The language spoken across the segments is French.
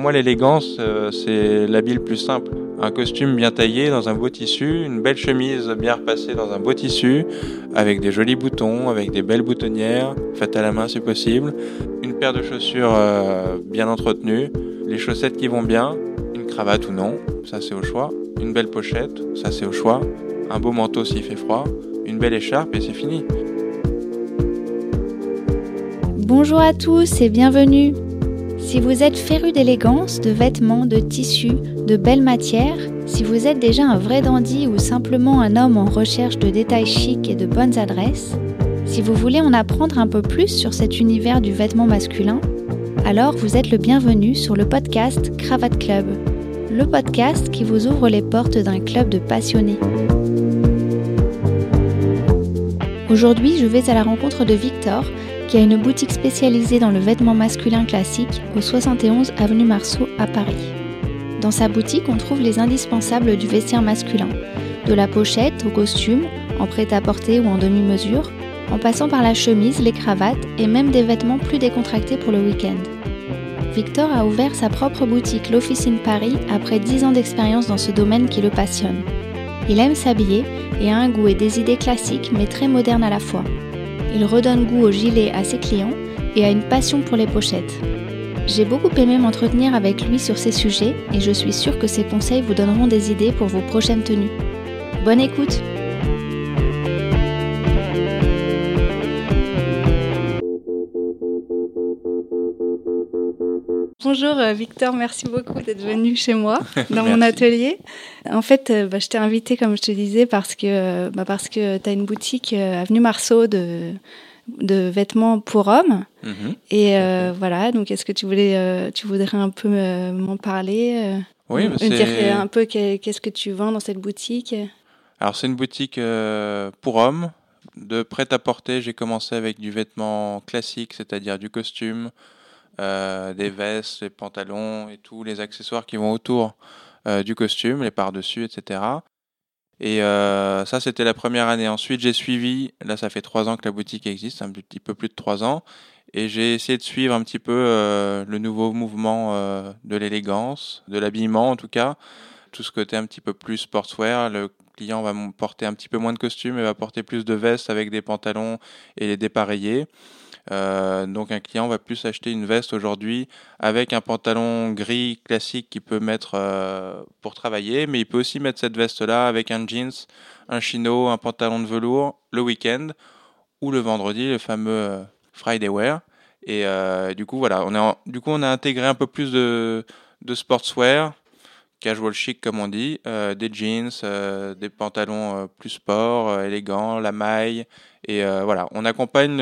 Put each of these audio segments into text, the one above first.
moi, l'élégance, euh, c'est l'habit le plus simple. Un costume bien taillé dans un beau tissu, une belle chemise bien repassée dans un beau tissu, avec des jolis boutons, avec des belles boutonnières, faites à la main si possible, une paire de chaussures euh, bien entretenues, les chaussettes qui vont bien, une cravate ou non, ça c'est au choix, une belle pochette, ça c'est au choix, un beau manteau s'il fait froid, une belle écharpe et c'est fini. Bonjour à tous et bienvenue. Si vous êtes féru d'élégance, de vêtements, de tissus, de belles matières, si vous êtes déjà un vrai dandy ou simplement un homme en recherche de détails chics et de bonnes adresses, si vous voulez en apprendre un peu plus sur cet univers du vêtement masculin, alors vous êtes le bienvenu sur le podcast Cravate Club, le podcast qui vous ouvre les portes d'un club de passionnés. Aujourd'hui, je vais à la rencontre de Victor, qui a une boutique spécialisée dans le vêtement masculin classique au 71 avenue Marceau à Paris. Dans sa boutique, on trouve les indispensables du vestiaire masculin, de la pochette au costume, en prêt-à-porter ou en demi-mesure, en passant par la chemise, les cravates et même des vêtements plus décontractés pour le week-end. Victor a ouvert sa propre boutique L'Officine Paris après 10 ans d'expérience dans ce domaine qui le passionne. Il aime s'habiller et a un goût et des idées classiques mais très modernes à la fois. Il redonne goût au gilet à ses clients et a une passion pour les pochettes. J'ai beaucoup aimé m'entretenir avec lui sur ces sujets et je suis sûre que ses conseils vous donneront des idées pour vos prochaines tenues. Bonne écoute Bonjour euh, Victor, merci beaucoup d'être venu chez moi dans mon atelier. En fait, euh, bah, je t'ai invité, comme je te disais, parce que, euh, bah, parce que tu as une boutique avenue Marceau de, de vêtements pour hommes. Mhm. Et voilà, donc est-ce que tu, voulais, tu voudrais un peu m'en parler Oui, me dire un peu qu'est-ce que tu vends dans cette boutique? Alors, c'est une boutique pour hommes. De prêt-à-porter, j'ai commencé avec du vêtement classique, c'est-à-dire du costume, euh, des vestes, les pantalons et tous les accessoires qui vont autour euh, du costume, les par-dessus, etc. Et euh, ça, c'était la première année. Ensuite, j'ai suivi, là, ça fait trois ans que la boutique existe, un petit peu plus de trois ans, et j'ai essayé de suivre un petit peu le nouveau mouvement de l'élégance, de l'habillement en tout cas, tout ce côté un petit peu plus sportswear. Le client va porter un petit peu moins de costumes et va porter plus de vestes avec des pantalons et les dépareillés. Euh, donc un client va plus acheter une veste aujourd'hui avec un pantalon gris classique qu'il peut mettre euh, pour travailler, mais il peut aussi mettre cette veste-là avec un jeans, un chino, un pantalon de velours le week-end ou le vendredi, le fameux euh, Friday wear. Et du coup voilà, on a du coup on a intégré un peu plus de, sportswear, casual chic comme on dit, des jeans, des pantalons plus sport, élégants, la maille et voilà, on accompagne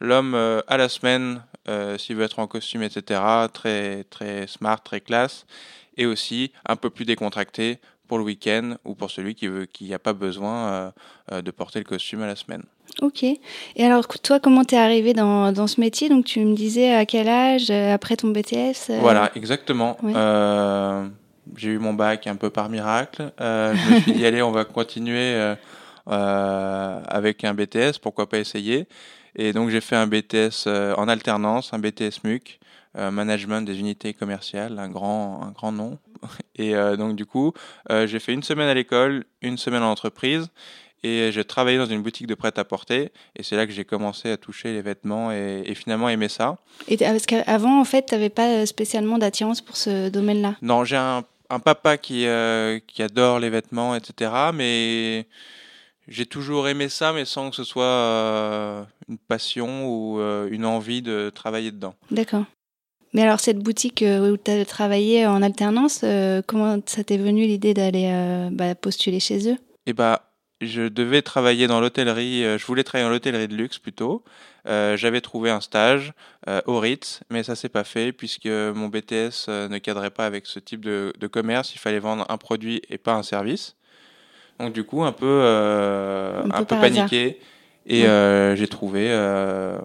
l'homme euh, à la semaine, euh, s'il veut être en costume, etc., très, très smart, très classe, et aussi un peu plus décontracté pour le week-end ou pour celui qui veut qui n'a pas besoin euh, de porter le costume à la semaine. Ok. Et alors, toi, comment t'es arrivé dans, dans, ce métier? Donc, tu me disais à quel âge, après ton BTS Voilà, exactement. j'ai eu mon bac un peu par miracle. je me suis dit, allez, on va continuer avec un BTS, pourquoi pas essayer? Et donc j'ai fait un BTS euh, en alternance, un BTS MUC, euh, management des unités commerciales, un grand, un grand nom. Et euh, donc du coup, j'ai fait une semaine à l'école, une semaine en entreprise. Et j'ai travaillé dans une boutique de prêt-à-porter. Et c'est là que j'ai commencé à toucher les vêtements et, finalement aimer ça. Et parce qu'avant, en fait, tu n'avais pas spécialement d'attirance pour ce domaine-là? Non, j'ai un, un, papa qui, qui adore les vêtements, etc. Mais j'ai toujours aimé ça, mais sans que ce soit euh, une passion ou euh, une envie de travailler dedans. D'accord. Mais alors, cette boutique euh, où tu as travaillé en alternance, comment ça t'est venu l'idée d'aller bah, postuler chez eux? Eh bah, je devais travailler dans l'hôtellerie, je voulais travailler dans l'hôtellerie de luxe plutôt. J'avais trouvé un stage au Ritz, mais ça s'est pas fait puisque mon BTS ne cadrait pas avec ce type de, de commerce. Il fallait vendre un produit et pas un service. Donc du coup, un peu, euh, un, peu, paniqué. Et euh, j'ai trouvé euh,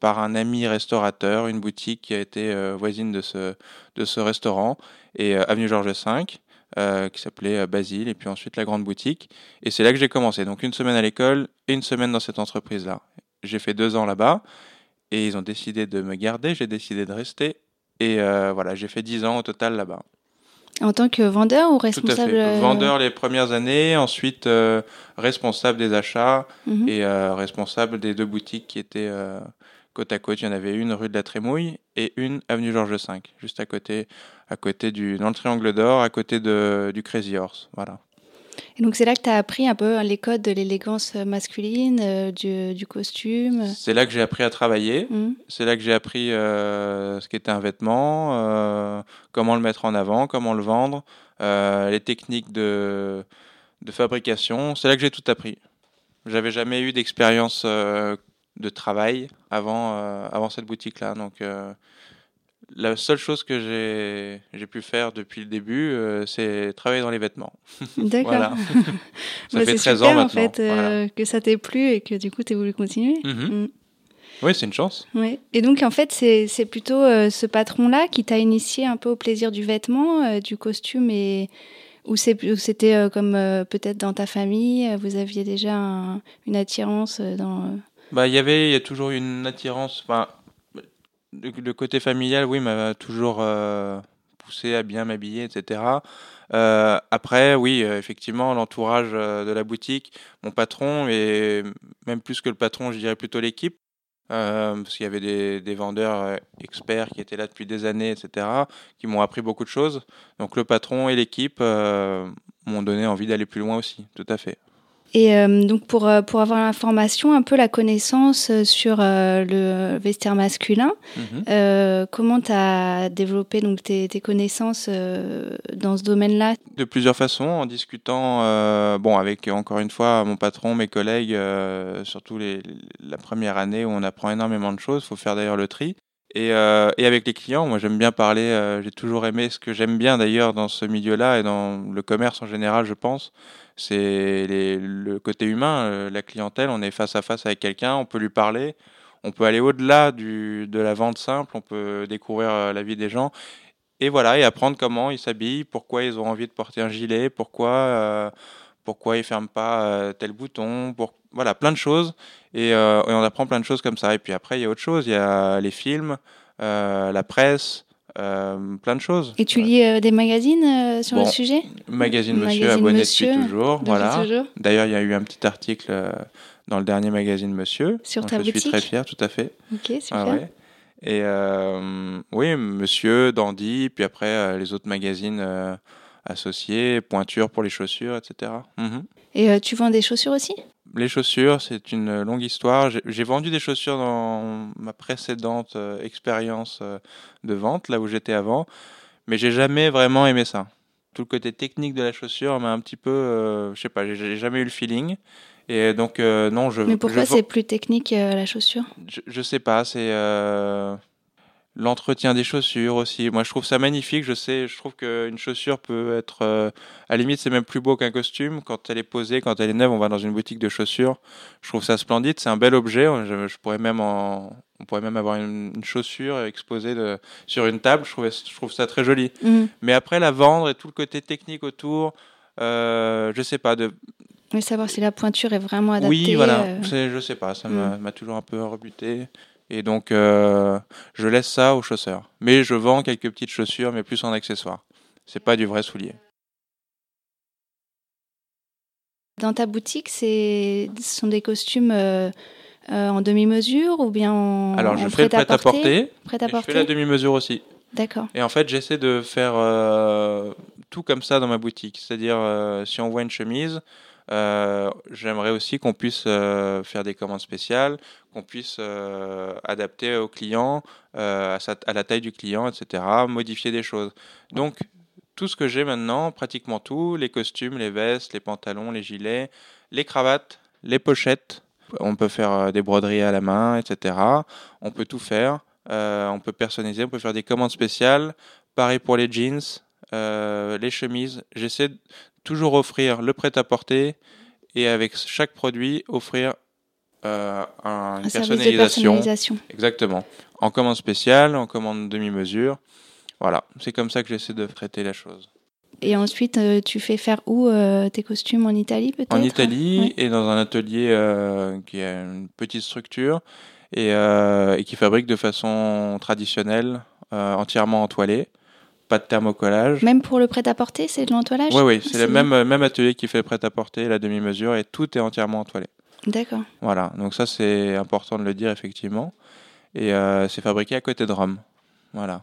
par un ami restaurateur une boutique qui a été voisine de ce, de ce restaurant, et avenue Georges V, qui s'appelait Basile, et puis ensuite la grande boutique. Et c'est là que j'ai commencé. Donc une semaine à l'école et une semaine dans cette entreprise-là. J'ai fait deux ans là-bas, et ils ont décidé de me garder, j'ai décidé de rester. Et voilà, j'ai fait 10 ans au total là-bas. En tant que vendeur ou responsable Tout à fait. Vendeur les premières années, ensuite responsable des achats mhm. et responsable des deux boutiques qui étaient côte à côte. Il y en avait une rue de la Trémouille et une avenue Georges V, juste à côté, à côté du, dans le Triangle d'Or, à côté de, du Crazy Horse. Voilà. Et donc c'est là que tu as appris un peu les codes de l'élégance masculine, euh, du, du, costume C'est là que j'ai appris à travailler, mmh. c'est là que j'ai appris euh, ce qu'était un vêtement, euh, comment le mettre en avant, comment le vendre, les techniques de, de fabrication, c'est là que j'ai tout appris. J'avais jamais eu d'expérience de travail avant, avant cette boutique-là, donc la seule chose que j'ai pu faire depuis le début, euh, c'est travailler dans les vêtements. D'accord. voilà. ça bah, fait 13 ans maintenant. en fait euh, que ça t'ait plu et que du coup tu as voulu continuer. Mhm. Mm. Oui, c'est une chance. Oui. Et donc en fait, c'est plutôt euh, ce patron-là qui t'a initié un peu au plaisir du vêtement, du costume et ou c'était comme peut-être dans ta famille, vous aviez déjà une attirance dans. Bah, il y avait, il y a toujours une attirance. Enfin, le, côté familial, oui, m'a toujours euh, poussé à bien m'habiller, etc. Euh, après, oui, euh, effectivement, l'entourage de la boutique, mon patron, et même plus que le patron, je dirais plutôt l'équipe, parce qu'il y avait des, des, vendeurs experts qui étaient là depuis des années, etc., qui m'ont appris beaucoup de choses. Donc le patron et l'équipe m'ont donné envie d'aller plus loin aussi, tout à fait. Et euh, donc pour, euh, pour avoir l'information, un peu la connaissance euh, sur le vestiaire masculin, mhm. comment tu as développé donc, tes, tes connaissances dans ce domaine-là? De plusieurs façons, en discutant bon, avec encore une fois mon patron, mes collègues, surtout les, la première année où on apprend énormément de choses, il faut faire d'ailleurs le tri. Et, et, avec les clients, moi j'aime bien parler, j'ai toujours aimé ce que j'aime bien d'ailleurs dans ce milieu-là et dans le commerce en général, je pense, c'est le côté humain, euh, la clientèle, on est face à face avec quelqu'un, on peut lui parler, on peut aller au-delà de la vente simple, on peut découvrir euh, la vie des gens et voilà et apprendre comment ils s'habillent, pourquoi ils ont envie de porter un gilet, pourquoi euh, pourquoi ils ferment pas tel bouton, pour voilà plein de choses et, et, on apprend plein de choses comme ça et puis après il y a autre chose, il y a les films, la presse, euh, plein de choses. Et tu lis euh, des magazines euh, sur le sujet? Magazine Monsieur, abonné depuis toujours. voilà. D'ailleurs, il y a eu un petit article dans le dernier magazine Monsieur. Sur ta je suis très fier, tout à fait. Ok, super. ouais. Et oui, Monsieur, Dandy, puis après les autres magazines associés, Pointure pour les chaussures, etc. Mhm. Et tu vends des chaussures aussi? Les chaussures, c'est une longue histoire. J'ai vendu des chaussures dans ma précédente euh, expérience euh, de vente, là où j'étais avant, mais j'ai jamais vraiment aimé ça. Tout le côté technique de la chaussure m'a un petit peu, euh, je sais pas, j'ai jamais eu le feeling. Et donc non, je. Mais pourquoi c'est plus technique la chaussure? Je, je, sais pas, c'est l'entretien des chaussures aussi. Moi, je trouve ça magnifique. Je sais, je trouve qu'une chaussure peut être, euh, à la limite, c'est même plus beau qu'un costume. Quand elle est posée, quand elle est neuve, on va dans une boutique de chaussures. Je trouve ça splendide. C'est un bel objet. Je, pourrais même en, on pourrait même avoir une, chaussure exposée de, sur une table. Je trouve, je trouve ça très joli. Mhm. Mais après, la vendre et tout le côté technique autour, euh, je sais pas. De, mais savoir si la pointure est vraiment adaptée. Oui, voilà. Euh... Je sais pas. Ça mhm. m'a toujours un peu rebuté. Et donc, euh, je laisse ça aux chausseurs. Mais je vends quelques petites chaussures, mais plus en accessoire. C'est pas du vrai soulier. Dans ta boutique, ce sont des costumes euh, euh, en demi-mesure ou bien en Alors, je fais le prêt-à-porter. Prêt je fais la demi-mesure aussi. D'accord. Et en fait, j'essaie de faire tout comme ça dans ma boutique. C'est-à-dire, si on voit une chemise, j'aimerais aussi qu'on puisse euh, faire des commandes spéciales, qu'on puisse euh, adapter au client, à, à, la taille du client, etc., modifier des choses. Donc, tout ce que j'ai maintenant, pratiquement tout, les costumes, les vestes, les pantalons, les gilets, les cravates, les pochettes, on peut faire des broderies à la main, etc. On peut tout faire. on peut personnaliser, on peut faire des commandes spéciales. Pareil pour les jeans, les chemises. J'essaie toujours offrir le prêt-à-porter et avec chaque produit offrir euh, un, une personnalisation. Exactement. En commande spéciale, en commande demi-mesure. Voilà, c'est comme ça que j'essaie de traiter la chose. Et ensuite, euh, tu fais faire où euh, tes costumes? En Italie peut-être? En Italie et dans un atelier qui a une petite structure et, et, qui fabrique de façon traditionnelle entièrement entoilé, pas de thermocollage. Même pour le prêt-à-porter, c'est de l'entoilage Oui, oui, c'est le même, euh, même atelier qui fait le prêt-à-porter, la demi-mesure, et tout est entièrement entoilé. D'accord. Voilà, donc ça c'est important de le dire effectivement. Et euh, c'est fabriqué à côté de Rome. Voilà.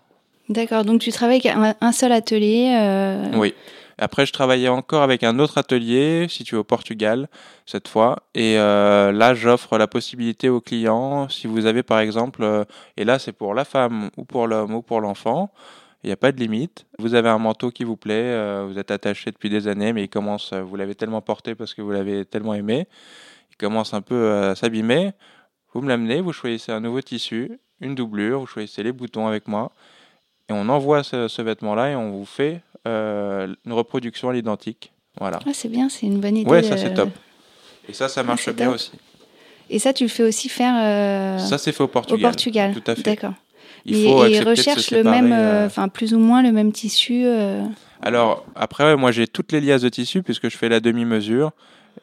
D'accord. Donc tu travailles avec un, un seul atelier. euh, Oui. Après, je travaillais encore avec un autre atelier situé au Portugal cette fois. Et euh, là, j'offre la possibilité aux clients, si vous avez par exemple, et là c'est pour la femme ou pour l'homme ou pour l'enfant, il n'y a pas de limite. Vous avez un manteau qui vous plaît, euh, vous êtes attaché depuis des années, mais il commence, euh, vous l'avez tellement porté parce que vous l'avez tellement aimé, il commence un peu à s'abîmer. Vous me l'amenez, vous choisissez un nouveau tissu, une doublure, vous choisissez les boutons avec moi, et on envoie ce, ce vêtement-là et on vous fait euh, une reproduction à l'identique. Voilà. Ah, c'est bien, c'est une bonne idée. Ouais, de- ça c'est top. Et ça, ça marche c'est bien top. aussi. Et ça, tu le fais aussi faire euh, Ça, c'est fait au au Portugal. Portugal. Tout à fait. D'accord. Il Et- faut et de se recherchent le même, euh, euh, enfin plus ou moins le même tissu. euh, Alors après, moi j'ai toutes les liasses de tissus puisque je fais la demi-mesure.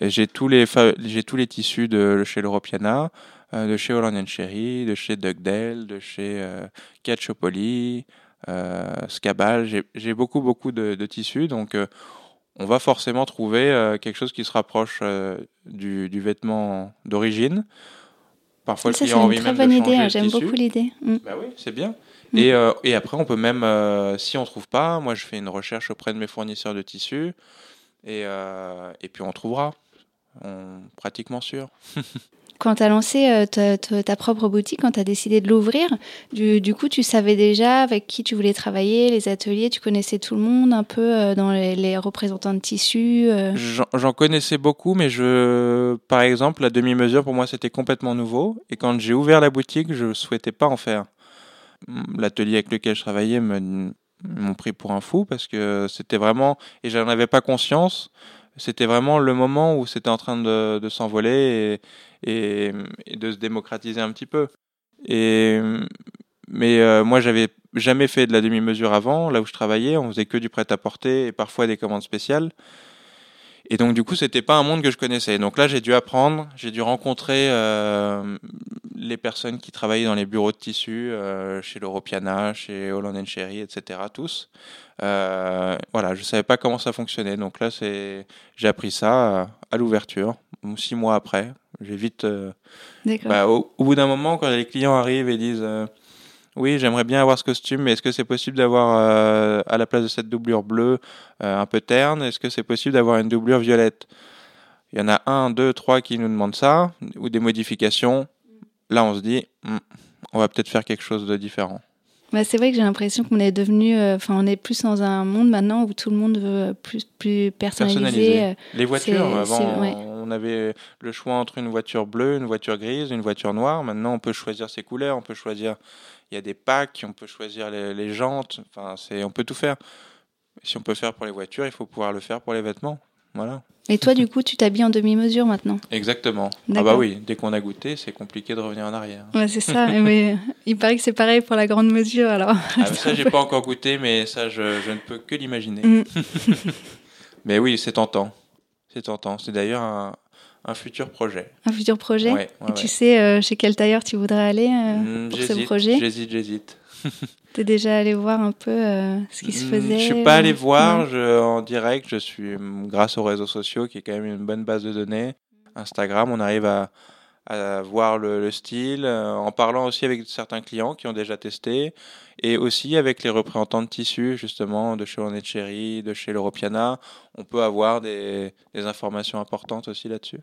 J'ai tous les j'ai tous les tissus de chez l'Europiana, euh, de chez Holland Cherry, de chez Dugdale, de chez Catchopoli, euh, Scabal. J'ai- beaucoup beaucoup de, de tissus donc on va forcément trouver quelque chose qui se rapproche du, du vêtement d'origine. Parfois, Ça, le client a une envie très même bonne de idée. changer hein, J'aime beaucoup l'idée. Mm. Bah oui, c'est bien. Mm. Et, euh, et après, on peut même, euh, si on trouve pas, moi je fais une recherche auprès de mes fournisseurs de tissus et, euh, et puis on trouvera. On, pratiquement sûr. Quand tu as lancé euh, ta, propre boutique, quand tu as décidé de l'ouvrir, du, coup, tu savais déjà avec qui tu voulais travailler, les ateliers, tu connaissais tout le monde un peu euh, dans les, représentants de tissus. euh. J'en connaissais beaucoup, mais je, par exemple, la demi-mesure pour moi c'était complètement nouveau. Et quand j'ai ouvert la boutique, je souhaitais pas en faire. L'atelier avec lequel je travaillais m'ont pris pour un fou parce que c'était vraiment, et j'en avais pas conscience, c'était vraiment le moment où c'était en train de, s'envoler et de se démocratiser un petit peu. Et, mais euh, moi, j'avais jamais fait de la demi-mesure avant, là où je travaillais, on faisait que du prêt-à-porter et parfois des commandes spéciales. Et donc, du coup, c'était pas un monde que je connaissais. Donc là, j'ai dû apprendre, j'ai dû rencontrer euh, les personnes qui travaillaient dans les bureaux de tissu, euh, chez l'Europiana, chez Holland Cherry, etc. Tous. Euh, voilà, je savais pas comment ça fonctionnait. Donc là, c'est, j'ai appris ça à, à l'ouverture, six mois après. J'ai vite, euh, bah, au, au bout d'un moment, quand les clients arrivent et disent euh, Oui, j'aimerais bien avoir ce costume, mais est-ce que c'est possible d'avoir euh, à la place de cette doublure bleue euh, un peu terne Est-ce que c'est possible d'avoir une doublure violette? Il y en a un, deux, trois qui nous demandent ça, ou des modifications. Là, on se dit Hmm, On va peut-être faire quelque chose de différent. Bah, c'est vrai que j'ai l'impression qu'on est devenu, euh, enfin, on est plus dans un monde maintenant où tout le monde veut plus, plus personnaliser. Euh, Les voitures, avant, ouais. on avait le choix entre une voiture bleue, une voiture grise, une voiture noire. Maintenant, on peut choisir ses couleurs, on peut choisir. Il y a des packs, on peut choisir les, les jantes. Enfin, c'est, on peut tout faire. Si on peut faire pour les voitures, il faut pouvoir le faire pour les vêtements. Voilà. Et toi, du coup, tu t'habilles en demi-mesure maintenant. Exactement. Ah bah oui, dès qu'on a goûté, c'est compliqué de revenir en arrière. Ouais, c'est ça. mais il paraît que c'est pareil pour la grande mesure, alors. Ah, ça, j'ai pas encore goûté, mais ça, je, je ne peux que l'imaginer. Mm. mais oui, c'est tentant. C'est tentant. C'est d'ailleurs un, un futur projet. Un futur projet. Ouais, ouais, Et tu sais euh, chez quel tailleur tu voudrais aller euh, Hmm, pour ce projet J'hésite, j'hésite. T'es déjà allé voir un peu euh, ce qui se Hmm, faisait Je suis pas allé euh, voir je, en direct. Je suis hmm, grâce aux réseaux sociaux, qui est quand même une bonne base de données. Instagram, on arrive à, à voir le, le style, euh, en parlant aussi avec certains clients qui ont déjà testé, et aussi avec les représentants de tissus, justement, de chez Onet Cherry, de chez l'Europiana. On peut avoir des, des informations importantes aussi là-dessus.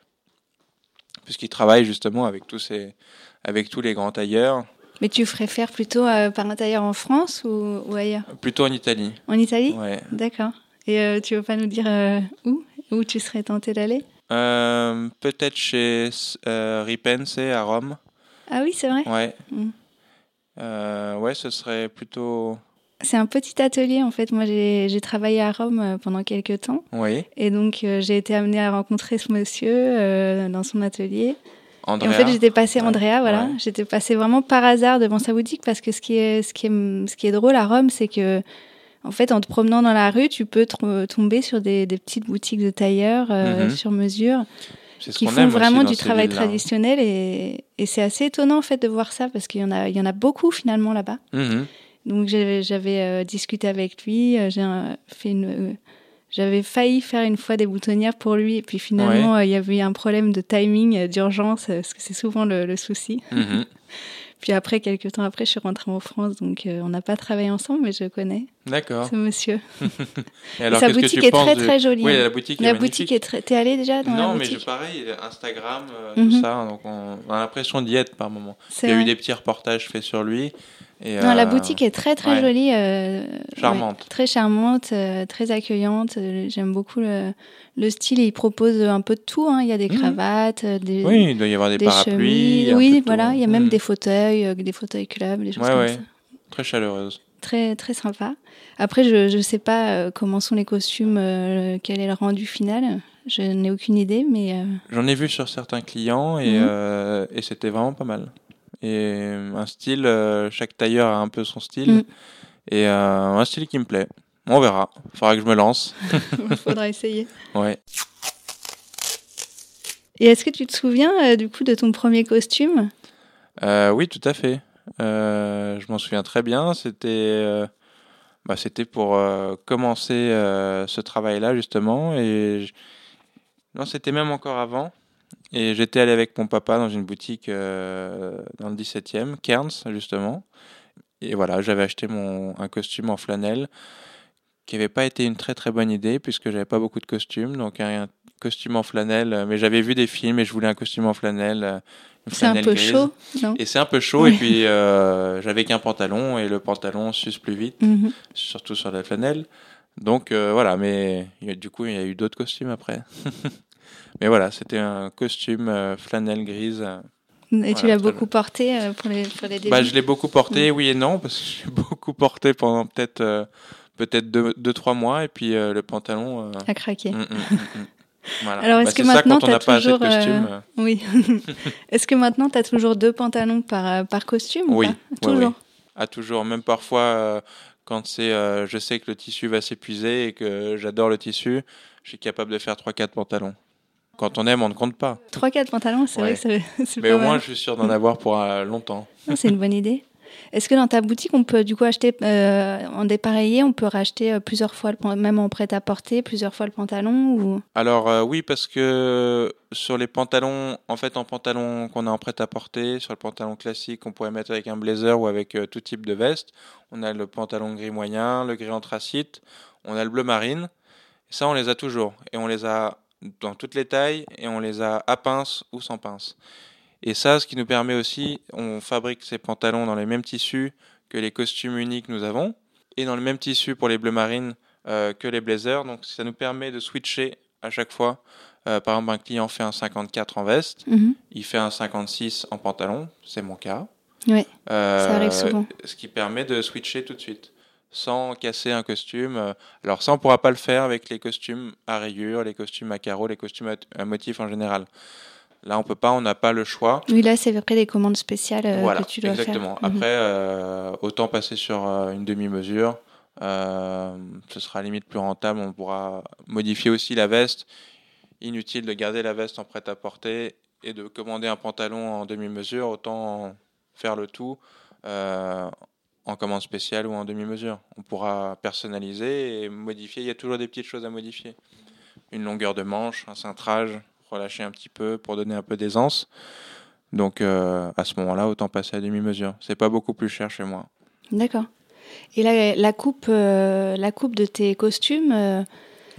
Puisqu'ils travaillent justement avec tous, ces, avec tous les grands tailleurs, Mais tu ferais faire plutôt euh, par tailleur en France ou, ou ailleurs? Plutôt en Italie. En Italie? Ouais. D'accord. Et euh, tu veux pas nous dire euh, où? Où tu serais tenté d'aller? Euh, Peut-être chez euh, Ripense à Rome. Ah oui, c'est vrai? Ouais. Mm. Euh, ouais, ce serait plutôt. C'est un petit atelier en fait. Moi, j'ai travaillé à Rome pendant quelques temps. Oui. Et donc, j'ai été amenée à rencontrer ce monsieur dans son atelier. Andrea. Et en fait, j'étais passée, Andrea, voilà, ouais. j'étais passée vraiment par hasard devant sa boutique parce que ce qui est, ce qui est, ce qui est drôle à Rome, c'est que, en fait, en te promenant dans la rue, tu peux tr- tomber sur des, des petites boutiques de tailleurs euh, Mhm. sur mesure ce qui font aime vraiment du travail villes-là. traditionnel et, et c'est assez étonnant en fait de voir ça parce qu'il y en a, il y en a beaucoup finalement là-bas. Mhm. Donc j'avais discuté avec lui, j'ai fait une j'avais failli faire une fois des boutonnières pour lui, et puis finalement, il y avait eu un problème de timing, d'urgence, parce que c'est souvent le, souci. Mhm. Puis après, quelques temps après, je suis rentrée en France, donc euh, on n'a pas travaillé ensemble, mais je connais. D'accord. Ce monsieur. et alors, sa boutique est très très jolie. Oui, hein. la boutique la est boutique est très. T'es allé déjà dans non, la boutique Non, mais pareil, Instagram, euh, tout mhm. ça, donc on, a l'impression d'y être par moment. Il y a eu des petits reportages faits sur lui. Et non, la euh, boutique est très très jolie. charmante. très charmante, très accueillante. J'aime beaucoup le, le style, il propose un peu de tout. Hein. Il y a des mhm. cravates, euh, des Oui, il doit y avoir des, parapluies. Oui, voilà. Il y a même mhm. des fauteuils, euh, des fauteuils club, des choses comme ça. Très chaleureuse. Très, très sympa. Après, je ne sais pas euh, comment sont les costumes, quel est le rendu final. Je n'ai aucune idée, mais... J'en ai vu sur certains clients et, mhm. et c'était vraiment pas mal. Et un style, chaque tailleur a un peu son style. Et un style qui me plaît. On verra. Il faudra que je me lance. Il faudra essayer. Ouais. Et est-ce que tu te souviens euh, du coup de ton premier costume? Euh, Oui, tout à fait. Euh, je m'en souviens très bien. C'était bah, c'était pour commencer ce travail-là justement. Et non, c'était même encore avant. Et j'étais allé avec mon papa dans une boutique dans le 17e, Cairns justement. Et voilà, j'avais acheté mon, un costume en flanelle qui n'avait pas été une très très bonne idée puisque j'avais pas beaucoup de costumes. Donc un costume en flanelle, euh, mais j'avais vu des films et je voulais un costume en flanelle. Euh, c'est un peu chaud, non? Et c'est un peu chaud et puis euh, j'avais qu'un pantalon et le pantalon suce plus vite, mhm. surtout sur la flanelle. Donc voilà, mais du coup il y a eu d'autres costumes après. mais voilà, c'était un costume flanelle grise. Et tu l'as beaucoup porté pour les, pour les bah, Je l'ai beaucoup porté, oui et non, parce que j'ai beaucoup porté pendant peut-être peut-être deux, trois mois et puis euh, le pantalon euh, a craqué. Mm, mm, mm, Alors est-ce bah, que maintenant tu as toujours euh, oui Est-ce que maintenant tu as toujours deux pantalons par par costume Oui, toujours. Ah toujours même parfois quand c'est je sais que le tissu va s'épuiser et que j'adore le tissu, je suis capable de faire trois quatre pantalons. Quand on aime, on ne compte pas. 3-4 pantalons, c'est vrai que c'est Mais au moins, je suis sûr d'en avoir pour longtemps. C'est une bonne idée. Est-ce que dans ta boutique, on peut du coup acheter euh, en dépareillé, on peut racheter euh, plusieurs fois, le, même en prêt-à-porter, plusieurs fois le pantalon ou... Alors euh, oui, parce que sur les pantalons, en fait en pantalon qu'on a en prêt-à-porter, sur le pantalon classique, on pourrait mettre avec un blazer ou avec tout type de veste. On a le pantalon gris moyen, le gris anthracite, on a le bleu marine. ça, on les a toujours. Et on les a dans toutes les tailles et on les a à pince ou sans pince. Et ça, ce qui nous permet aussi, on fabrique ces pantalons dans les mêmes tissus que les costumes uniques que nous avons, et dans le même tissu pour les bleus marines euh, que les blazers. Donc ça nous permet de switcher à chaque fois. Euh, par exemple, un client fait un 54 en veste, mhm. il fait un 56 en pantalon, c'est mon cas. Oui, ça arrive euh, souvent. Ce qui permet de switcher tout de suite, sans casser un costume. Alors ça, on ne pourra pas le faire avec les costumes à rayures, les costumes à carreaux, les costumes à motifs en général. Là, on peut pas, on n'a pas le choix. Oui, là, c'est après des commandes spéciales euh, que tu dois exactement. faire. Après, mhm. euh, autant passer sur euh, une demi-mesure. ce sera limite plus rentable. On pourra modifier aussi la veste. Inutile de garder la veste en prêt-à-porter et de commander un pantalon en demi-mesure. Autant faire le tout en commande spéciale ou en demi-mesure. On pourra personnaliser et modifier. Il y a toujours des petites choses à modifier. Une longueur de manche, un cintrage relâcher un petit peu pour donner un peu d'aisance. Donc euh, à ce moment-là, autant passer à demi-mesure. C'est pas beaucoup plus cher chez moi. D'accord. Et la, la coupe, euh, la coupe de tes costumes, euh,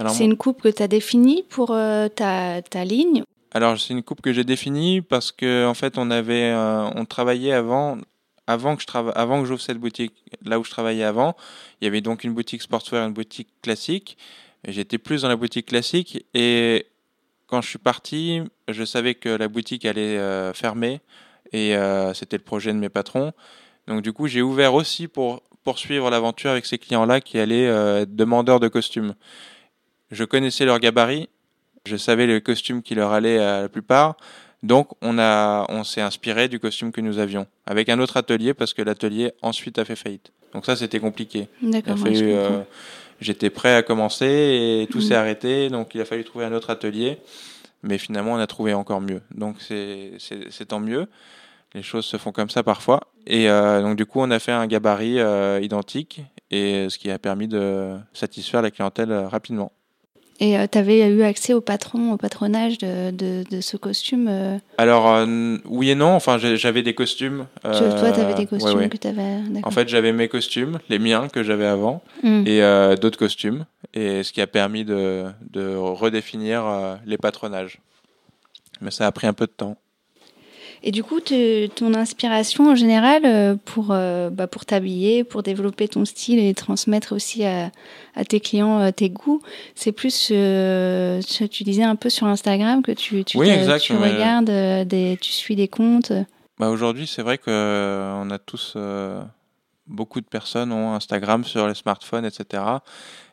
c'est une coupe que tu as définie pour ta, ta, ligne? Alors c'est une coupe que j'ai définie parce que en fait on avait, on travaillait avant, avant que je travaille, avant que j'ouvre cette boutique, là où je travaillais avant, il y avait donc une boutique sportswear, une boutique classique. J'étais plus dans la boutique classique et quand je suis parti, je savais que la boutique allait euh, fermer et euh, c'était le projet de mes patrons. Donc du coup, j'ai ouvert aussi pour poursuivre l'aventure avec ces clients-là qui allaient euh, être demandeurs de costumes. Je connaissais leur gabarit, je savais les costumes qui leur allaient à la plupart. Donc on a, on s'est inspiré du costume que nous avions avec un autre atelier parce que l'atelier ensuite a fait faillite. Donc ça c'était compliqué. D'accord j'étais prêt à commencer et tout s'est mm. arrêté. Donc il a fallu trouver un autre atelier. Mais finalement, on a trouvé encore mieux. Donc c'est tant mieux. les choses se font comme ça parfois. Et donc du coup, on a fait un gabarit identique, et ce qui a permis de satisfaire la clientèle rapidement. Et tu avais eu accès au patron, au patronage de, de, ce costume Alors, oui et non. Enfin, j'avais des costumes. toi, tu avais des costumes que tu avais. En fait, j'avais mes costumes, les miens que j'avais avant, hmm. et d'autres costumes. Et ce qui a permis de, de redéfinir les patronages. Mais ça a pris un peu de temps. Et du coup, ton inspiration en général euh, pour, euh, bah, pour t'habiller, pour développer ton style et transmettre aussi à, tes clients euh, tes goûts, c'est plus, tu disais un peu sur Instagram que tu, tu, tu regardes, des, tu suis des comptes. Bah Aujourd'hui, c'est vrai qu'on a tous, beaucoup de personnes ont Instagram sur les smartphones, etc.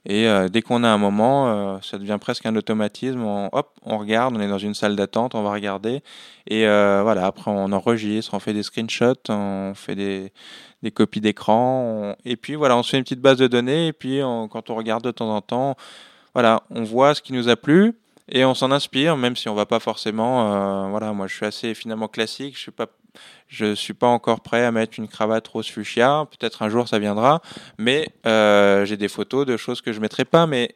Et euh, dès qu'on a un moment, euh, ça devient presque un automatisme. On, hop, on regarde, on est dans une salle d'attente, on va regarder. Et euh, voilà, après on enregistre, on fait des screenshots, on fait des, des copies d'écran. Et puis voilà, on se fait une petite base de données. Et puis quand on regarde de temps en temps, voilà, on voit ce qui nous a plu. Et on s'en inspire, même si on va pas forcément. voilà, moi je suis assez finalement classique. Je suis pas je suis pas encore prêt à mettre une cravate rose fuchsia. Peut-être un jour ça viendra. Mais euh, j'ai des photos de choses que je mettrai pas, mais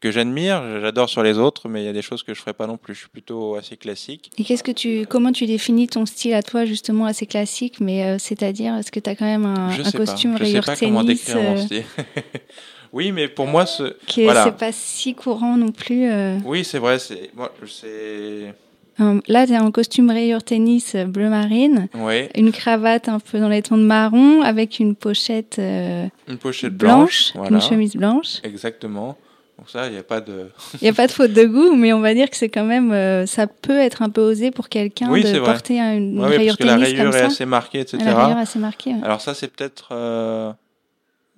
que j'admire, j'adore sur les autres, mais il y a des choses que je ferai pas non plus. Je suis plutôt assez classique. Et qu'est-ce que tu, comment tu définis ton style à toi justement assez classique, mais euh, c'est-à-dire est-ce que tu as quand même un, costume pas. Je sais pas comment décrire mon euh, style. oui, mais pour moi, ce, voilà. c'est pas si courant non plus. Oui, c'est vrai. C'est, moi, c'est Là, tu es en costume rayure tennis euh, bleu marine, une cravate un peu dans les tons de marron, avec une pochette, euh, une pochette blanche, une chemise blanche. Exactement. Donc ça, il n'y a pas de... Il n'y a pas de faute de goût, mais on va dire que c'est quand même... Euh, ça peut être un peu osé pour quelqu'un de porter une, rayure tennis comme ça. la rayure est assez marquée, etc. La rayure assez marquée, Alors ça, c'est peut-être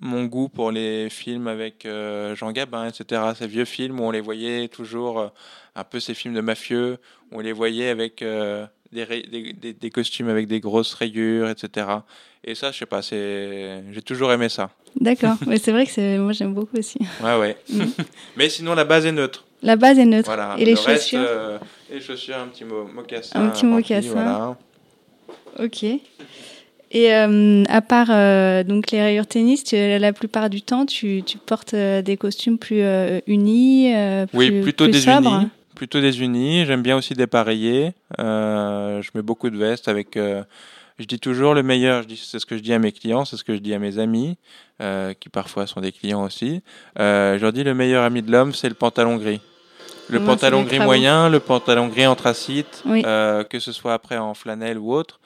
mon goût pour les films avec Jean Gabin, etc. Ces vieux films où on les voyait toujours un peu ces films de mafieux où on les voyait avec euh, des, des, des, costumes avec des grosses rayures, etc. Et ça, je sais pas, c'est, j'ai toujours aimé ça. D'accord, mais c'est vrai que c'est, moi j'aime beaucoup aussi. Ouais, ouais. Mm. mais sinon, la base est neutre. La base est neutre. Voilà. Et les chaussures. Euh, les chaussures, un petit mocassin. Un petit mocassin. Voilà. Ok. Et euh, à part donc les rayures tennis, la plupart du temps, tu, tu portes des costumes plus unis, plus, oui, plutôt plus désunis plutôt des unis. J'aime bien aussi dépareiller. Euh, je mets beaucoup de vestes avec. Euh, je dis toujours le meilleur. Je dis c'est ce que je dis à mes clients, c'est ce que je dis à mes amis, euh, qui parfois sont des clients aussi. je leur dis le meilleur ami de l'homme, c'est le pantalon gris. Le pantalon gris moyen, le pantalon gris anthracite, que ce soit après en flanelle ou autre,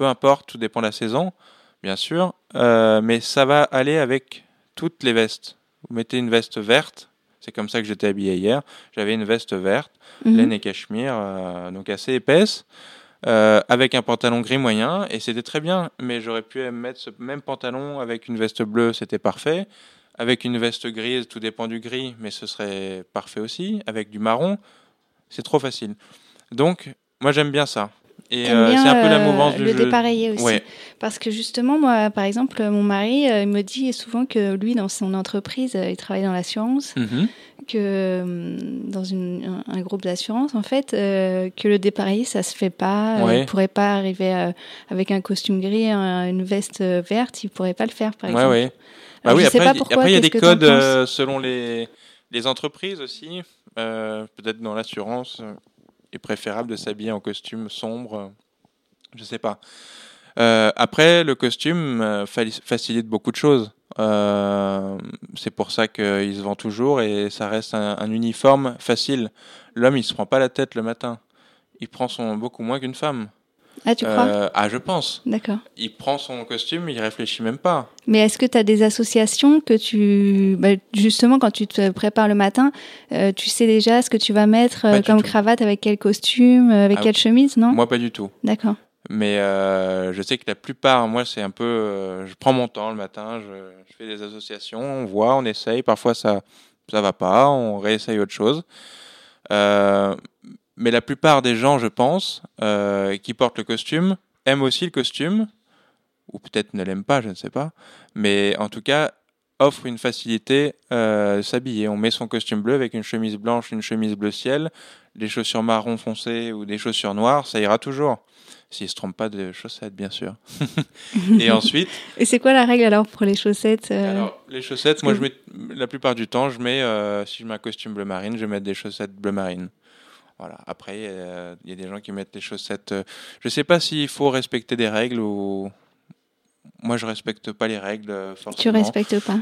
peu importe, tout dépend de la saison, bien sûr. mais ça va aller avec toutes les vestes. Vous mettez une veste verte, c'est comme ça que j'étais habillé hier. J'avais une veste verte, mhm. laine et cachemire, euh, donc assez épaisse, euh, avec un pantalon gris moyen, et c'était très bien. Mais j'aurais pu mettre ce même pantalon avec une veste bleue, c'était parfait. Avec une veste grise, tout dépend du gris, mais ce serait parfait aussi. Avec du marron, c'est trop facile. Donc, moi j'aime bien ça. Et euh, c'est un peu la mouvance du le dépareiller aussi. Parce que justement, moi, par exemple, mon mari il me dit souvent que lui, dans son entreprise, il travaille dans l'assurance. Mhm que dans une, un groupe d'assurance, en fait, euh, que le dépareiller, ça se fait pas. Euh, il pourrait pas arriver euh, avec un costume gris, une veste verte, il pourrait pas le faire, par exemple. Bah oui, après, après, il y a des codes selon les, les entreprises aussi. Peut-être dans l'assurance, est préférable de s'habiller en costume sombre. Je sais pas. après, le costume facilite beaucoup de choses. Euh, c'est pour ça qu'il se vend toujours et ça reste un, uniforme facile. L'homme, il se prend pas la tête le matin. Il prend son beaucoup moins qu'une femme. Ah, tu crois euh, Ah, je pense. D'accord. Il prend son costume, il réfléchit même pas. Mais est-ce que tu as des associations que tu. Bah, justement, quand tu te prépares le matin, euh, tu sais déjà ce que tu vas mettre comme cravate, avec quel costume, avec ah, quelle chemise, non? Moi, pas du tout. D'accord. Mais euh, je sais que la plupart, moi, c'est un peu. Euh, je prends mon temps le matin, je, je, fais des associations, on voit, on essaye. Parfois, ça ça va pas, on réessaye autre chose. Euh, mais la plupart des gens, je pense, euh, qui portent le costume, aiment aussi le costume, ou peut-être ne l'aiment pas, je ne sais pas. Mais en tout cas, offre une facilité euh, s'habiller. On met son costume bleu avec une chemise blanche, une chemise bleu ciel, des chaussures marron foncé ou des chaussures noires, ça ira toujours. S'il se trompe pas de chaussettes, bien sûr. et ensuite. Et c'est quoi la règle alors pour les chaussettes euh? Alors, les chaussettes, moi, je mets, la plupart du temps, je mets, euh, si je mets un costume bleu marine, je vais mettre des chaussettes bleu marine. Voilà. Après, il y a des gens qui mettent des chaussettes. je sais pas s'il faut respecter des règles ou moi, je respecte pas les règles. Euh, forcément. Tu respectes pas.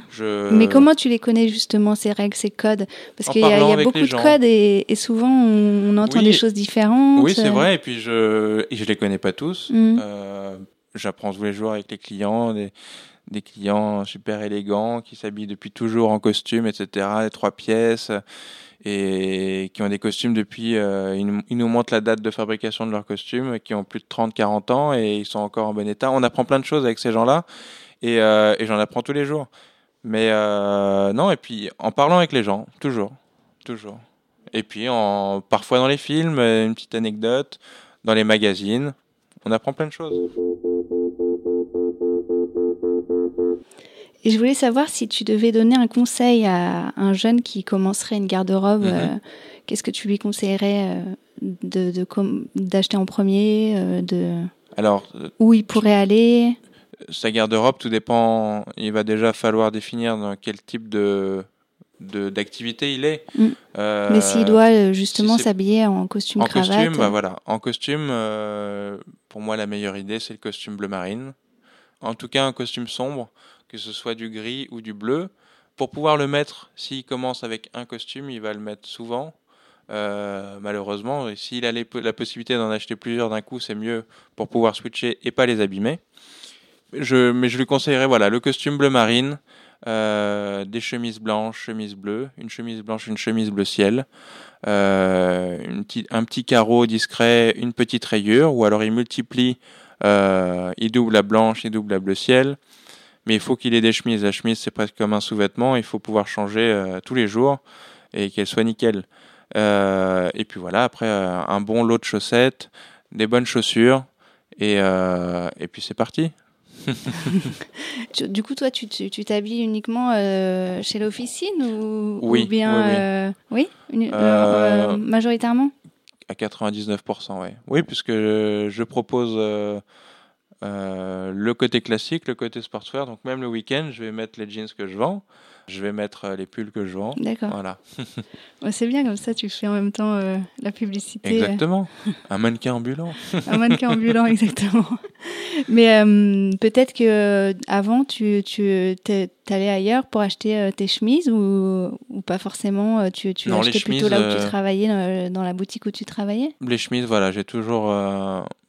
Mais comment tu les connais justement ces règles, ces codes? Parce qu'il y a, beaucoup de codes et, souvent on, entend des choses différentes. Oui, c'est vrai. Et puis je et je les connais pas tous. Mm. Euh, j'apprends tous les jours avec les clients, des, des clients super élégants qui s'habillent depuis toujours en costume, etc. Les trois pièces et qui ont des costumes depuis. Ils, nous montrent la date de fabrication de leurs costumes, qui ont plus de 30-40 ans et ils sont encore en bon état. On apprend plein de choses avec ces gens-là et, euh, j'en apprends tous les jours. Mais euh, non, et puis en parlant avec les gens, toujours, toujours. Et puis en, parfois dans les films, une petite anecdote, dans les magazines, on apprend plein de choses. Et je voulais savoir si tu devais donner un conseil à un jeune qui commencerait une garde-robe, mhm. euh, qu'est-ce que tu lui conseillerais euh, de, d'acheter en premier, euh, de Alors, où il pourrait aller? Sa garde-robe, tout dépend. Il va déjà falloir définir dans quel type de d'activité il est. Mm. Mais s'il doit justement s'habiller en costume en cravate. costume, bah voilà. En costume, pour moi la meilleure idée c'est le costume bleu marine. En tout cas un costume sombre que ce soit du gris ou du bleu. Pour pouvoir le mettre, s'il commence avec un costume, il va le mettre souvent. Euh, malheureusement, s'il a la possibilité d'en acheter plusieurs d'un coup, c'est mieux pour pouvoir switcher et pas les abîmer. Mais je lui conseillerais voilà, le costume bleu marine, euh, des chemises blanches, chemises bleues, une chemise blanche, une chemise bleu ciel, euh, un petit carreau discret, une petite rayure, ou alors il multiplie, il double la blanche, il double la bleu ciel, mais il faut qu'il ait des chemises. La chemise, c'est presque comme un sous-vêtement. Il faut pouvoir changer euh, tous les jours et qu'elle soit nickel. Euh, et puis voilà, après, euh, un bon lot de chaussettes, des bonnes chaussures, et, et puis c'est parti. du coup, toi, tu t'habilles uniquement chez l'officine ou, oui, bien oui, oui. majoritairement? À 99%, oui. Oui, puisque je propose euh, le côté classique, le côté sportswear. Donc même le week-end, je vais mettre les jeans que je vends. Je vais mettre euh, les pulls que je vends. D'accord. Voilà. c'est bien comme ça, tu fais en même temps euh, la publicité. Exactement. Un mannequin ambulant. un mannequin ambulant, exactement. Mais peut-être que avant, tu, tu allais ailleurs pour acheter tes chemises ou, ou pas forcément. Tu, tu non, achetais plutôt là où tu travaillais, dans la boutique où tu travaillais? Les chemises, voilà, j'ai toujours,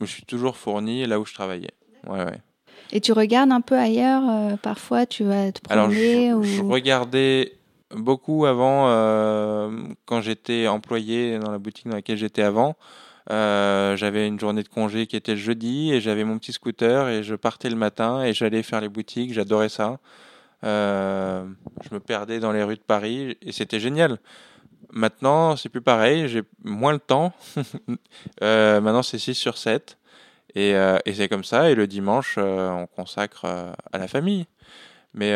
je suis toujours fourni là où je travaillais. Ouais, ouais. Et tu regardes un peu ailleurs euh, Parfois, tu vas te promener Alors, je, regardais beaucoup avant, euh, quand j'étais employé dans la boutique dans laquelle j'étais avant. Euh, j'avais une journée de congé qui était le jeudi et j'avais mon petit scooter et je partais le matin et j'allais faire les boutiques. J'adorais ça. je me perdais dans les rues de Paris et c'était génial. Maintenant, c'est plus pareil. J'ai moins le temps. maintenant, c'est 6 sur 7. Et, euh, et c'est comme ça. Et le dimanche, euh, on consacre euh, à la famille. Mais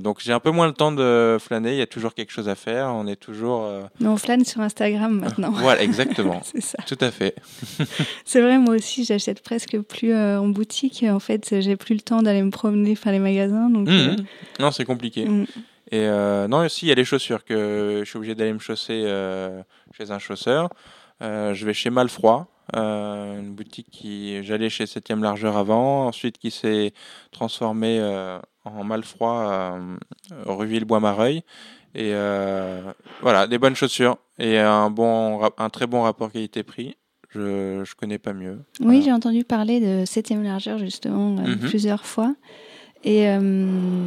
donc j'ai un peu moins le temps de flâner. Il y a toujours quelque chose à faire. On est toujours. Mais on flâne sur Instagram maintenant. voilà, exactement. c'est ça. Tout à fait. c'est vrai, moi aussi, j'achète presque plus en boutique. En fait, j'ai plus le temps d'aller me promener, faire les magasins. Donc, mmh. Non, c'est compliqué. Mmh. Et non, aussi, il y a les chaussures que je suis obligé d'aller me chausser chez un chausseur. je vais chez Malfroid. Euh, une boutique qui j'allais chez 7 largeur avant, ensuite qui s'est transformée euh, en Malfroid euh, rue Villebois-Mareuil. Et voilà, des bonnes chaussures et un, bon, un très bon rapport qualité-prix. Je ne connais pas mieux. Oui, j'ai entendu parler de 7 largeur justement mhm. plusieurs fois. Et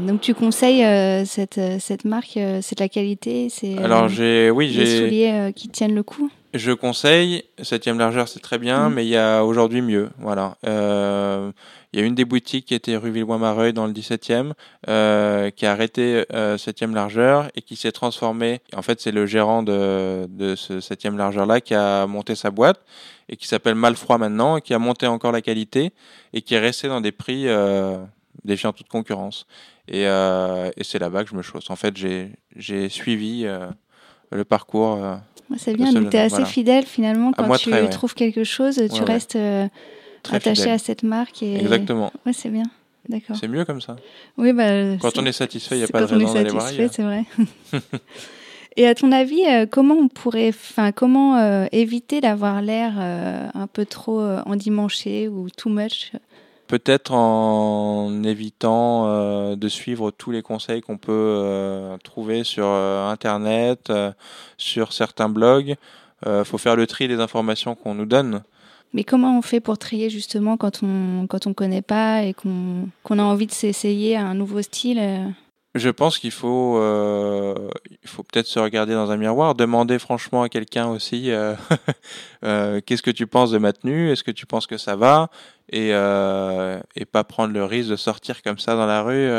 donc tu conseilles cette, cette marque, c'est de la qualité, c'est Alors j'ai oui, j'ai souliers qui tiennent le coup? Je conseille, septième largeur c'est très bien, mm. mais il y a aujourd'hui mieux. Voilà. Euh, il y a une des boutiques qui était rue Villebois-Mareuil dans le 17e, euh, qui a arrêté euh, septième largeur et qui s'est transformé. En fait, c'est le gérant de, de ce septième largeur-là qui a monté sa boîte et qui s'appelle Malfroid maintenant, et qui a monté encore la qualité et qui est resté dans des prix défiant toute concurrence. Et, et c'est là-bas que je me chausse. En fait, j'ai suivi le parcours. c'est bien, tu es assez fidèle finalement quand tu trouves quelque chose, tu restes attaché à cette marque. Et... Exactement. Ouais, c'est bien. D'accord. C'est mieux comme ça. Oui, bah, quand on est satisfait, il n'y a pas de raison d'aller voir ailleurs. c'est vrai. Et à ton avis, euh, comment on pourrait, enfin, comment euh, éviter d'avoir l'air euh, un peu trop endimanché ou too much? Peut-être en évitant de suivre tous les conseils qu'on peut trouver sur Internet, sur certains blogs. Il faut faire le tri des informations qu'on nous donne. Mais comment on fait pour trier justement quand on quand on connaît pas et qu'on qu'on a envie de s'essayer à un nouveau style je pense qu'il faut, euh, il faut peut-être se regarder dans un miroir, demander franchement à quelqu'un aussi euh, euh, qu'est-ce que tu penses de ma tenue, est-ce que tu penses que ça va, et, et pas prendre le risque de sortir comme ça dans la rue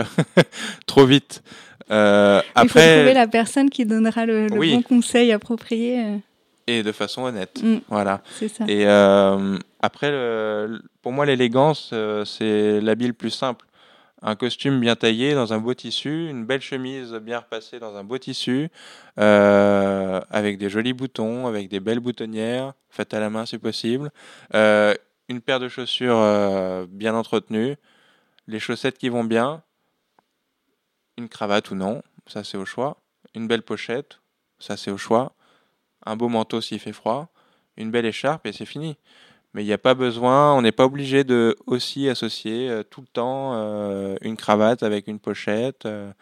trop vite. après, il faut trouver la personne qui donnera le, bon conseil approprié. Et de façon honnête. Mm. voilà. C'est ça. Et après, le, pour moi, l'élégance, c'est l'habit le plus simple un costume bien taillé dans un beau tissu, une belle chemise bien repassée dans un beau tissu, euh, avec des jolis boutons, avec des belles boutonnières, faites à la main si possible, euh, une paire de chaussures euh, bien entretenues, les chaussettes qui vont bien, une cravate ou non, ça c'est au choix, une belle pochette, ça c'est au choix, un beau manteau s'il fait froid, une belle écharpe et c'est fini. Mais il n'y a pas besoin, on n'est pas obligé de aussi associer euh, tout le temps euh, une cravate avec une pochette. Euh,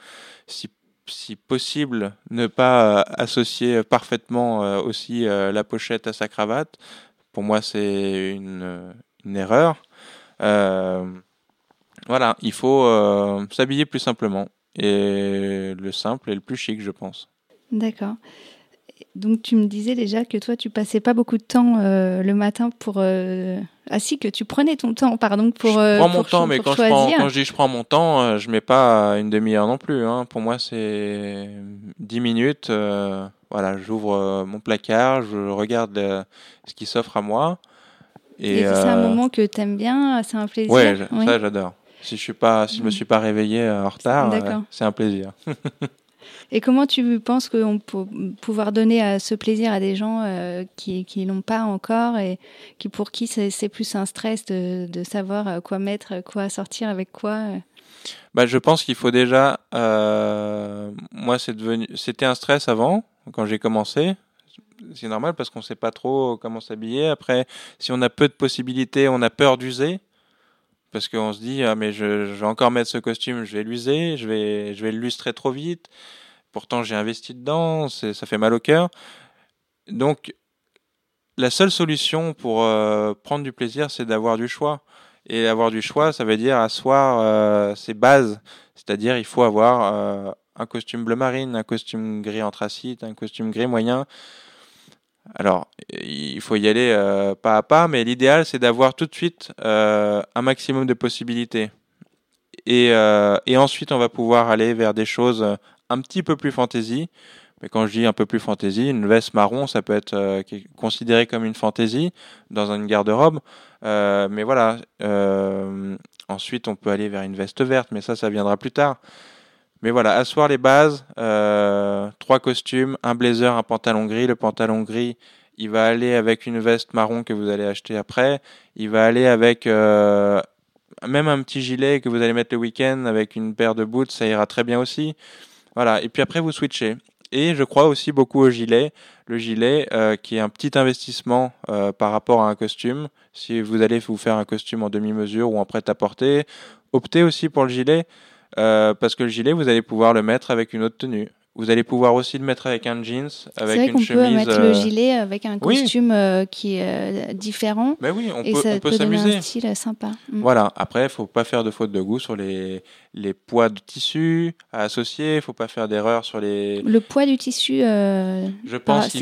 si, si, possible, ne pas associer parfaitement aussi la pochette à sa cravate. Pour moi, c'est une, une, erreur. voilà, il faut s'habiller plus simplement. Et le simple est le plus chic, je pense. D'accord. Donc tu me disais déjà que toi tu passais pas beaucoup de temps euh, le matin pour euh... ah si que tu prenais ton temps pardon pour je euh, prends mon temps mais quand je, prends, quand je dis je prends mon temps euh, je mets pas une demi-heure non plus hein. pour moi c'est dix minutes voilà j'ouvre mon placard je regarde ce qui s'offre à moi. Et, c'est un moment que tu aimes bien c'est un plaisir. Ouais, ça j'adore. Si je suis pas si je me suis pas réveillé en retard c'est un plaisir Et comment tu penses qu'on peut pouvoir donner ce plaisir à des gens euh, qui qui l'ont pas encore et qui pour qui c'est plus un stress de, savoir euh, quoi mettre, quoi sortir avec quoi euh? bah, je pense qu'il faut déjà. Moi, c'était un stress avant quand j'ai commencé. C'est normal parce qu'on sait pas trop comment s'habiller. Après, si on a peu de possibilités, on a peur d'user parce qu'on se dit ah mais je, je, vais encore mettre ce costume, je vais l'user, je vais je vais le lustrer trop vite. Pourtant, j'ai investi dedans, ça fait mal au cœur. Donc, la seule solution pour euh, prendre du plaisir, c'est d'avoir du choix. Et avoir du choix, ça veut dire asseoir euh, ses bases. C'est-à-dire, il faut avoir euh, un costume bleu marine, un costume gris anthracite, un costume gris moyen. Alors, il faut y aller pas à pas, mais l'idéal, c'est d'avoir tout de suite un maximum de possibilités. Et, et, ensuite, on va pouvoir aller vers des choses un petit peu plus fantaisie. Mais quand je dis un peu plus fantaisie, une veste marron, ça peut être euh, considéré comme une fantaisie dans une garde-robe. Euh, mais voilà. Euh, ensuite, on peut aller vers une veste verte, mais ça, ça viendra plus tard. Mais voilà, asseoir les bases, trois costumes, un blazer, un pantalon gris. Le pantalon gris, il va aller avec une veste marron que vous allez acheter après. Il va aller avec même un petit gilet que vous allez mettre le week-end avec une paire de boots, ça ira très bien aussi. Voilà, et puis après vous switchez. Et je crois aussi beaucoup au gilet. Le gilet euh, qui est un petit investissement euh, par rapport à un costume. Si vous allez vous faire un costume en demi-mesure ou en prêt-à-porter, optez aussi pour le gilet euh, parce que le gilet, vous allez pouvoir le mettre avec une autre tenue. Vous allez pouvoir aussi le mettre avec un jeans, avec vrai une chemise. Peut mettre le euh, gilet avec un costume euh, qui est euh, différent. Mais oui, on et peut, ça on peut s'amuser. un style sympa. Mm. Voilà. Après, il faut pas faire de faute de goût sur les les poids de tissu à associer. Il faut pas faire d'erreur sur les. Le poids du tissu. Je pense.